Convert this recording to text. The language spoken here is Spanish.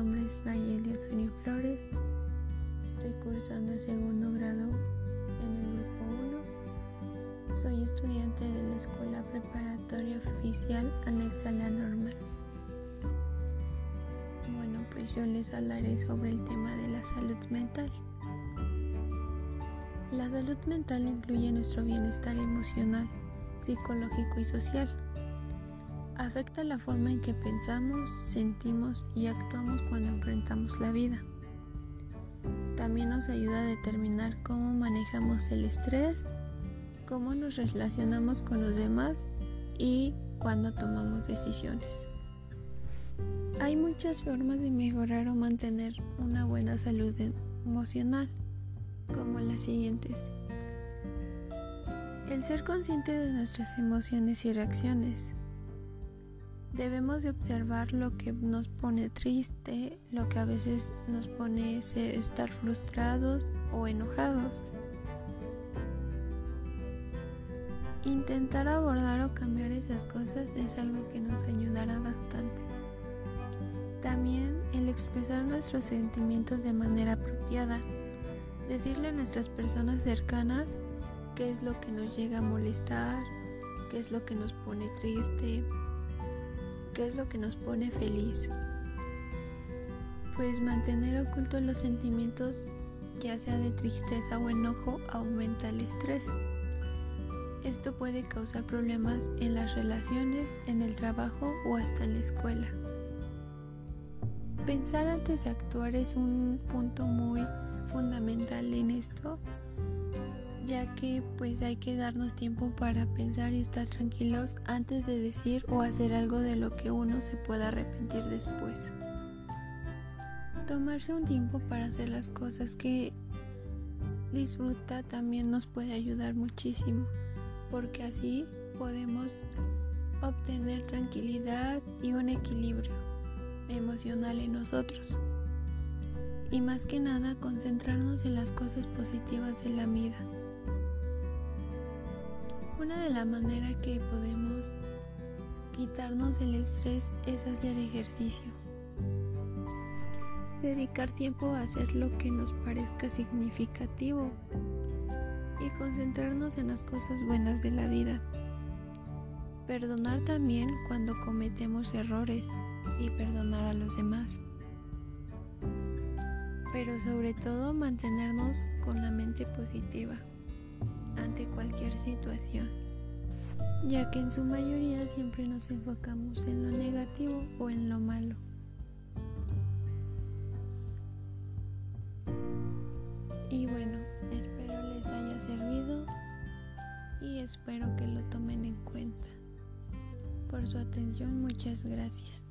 Mi nombre es Nayeli Osorio Flores. Estoy cursando el segundo grado en el grupo 1. Soy estudiante de la Escuela Preparatoria Oficial anexa a la normal. Bueno, pues yo les hablaré sobre el tema de la salud mental. La salud mental incluye nuestro bienestar emocional, psicológico y social Afecta la forma en que pensamos, sentimos y actuamos cuando enfrentamos la vida. También nos ayuda a determinar cómo manejamos el estrés, cómo nos relacionamos con los demás y cuando tomamos decisiones. Hay muchas formas de mejorar o mantener una buena salud emocional, como las siguientes. El ser consciente de nuestras emociones y reacciones. Debemos de observar lo que nos pone triste, lo que a veces nos pone estar frustrados o enojados. Intentar abordar o cambiar esas cosas es algo que nos ayudará bastante. También el expresar nuestros sentimientos de manera apropiada. Decirle a nuestras personas cercanas qué es lo que nos llega a molestar, qué es lo que nos pone triste, qué es lo que nos pone feliz. Pues mantener ocultos los sentimientos, ya sea de tristeza o enojo, aumenta el estrés. Esto puede causar problemas en las relaciones, en el trabajo o hasta en la escuela. Pensar antes de actuar es un punto muy fundamental en esto, ya que pues hay que darnos tiempo para pensar y estar tranquilos antes de decir o hacer algo de lo que uno se pueda arrepentir después. Tomarse un tiempo para hacer las cosas que disfruta también nos puede ayudar muchísimo porque así podemos obtener tranquilidad y un equilibrio emocional en nosotros. Y más que nada concentrarnos en las cosas positivas de la vida. Una de las maneras que podemos quitarnos el estrés es hacer ejercicio. Dedicar tiempo a hacer lo que nos parezca significativo y concentrarnos en las cosas buenas de la vida. Perdonar también cuando cometemos errores y perdonar a los demás. Pero sobre todo mantenernos con la mente positiva ante cualquier situación, ya que en su mayoría siempre nos enfocamos en lo negativo o en lo malo. Y bueno, espero les haya servido y espero que lo tomen en cuenta. Por su atención, muchas gracias.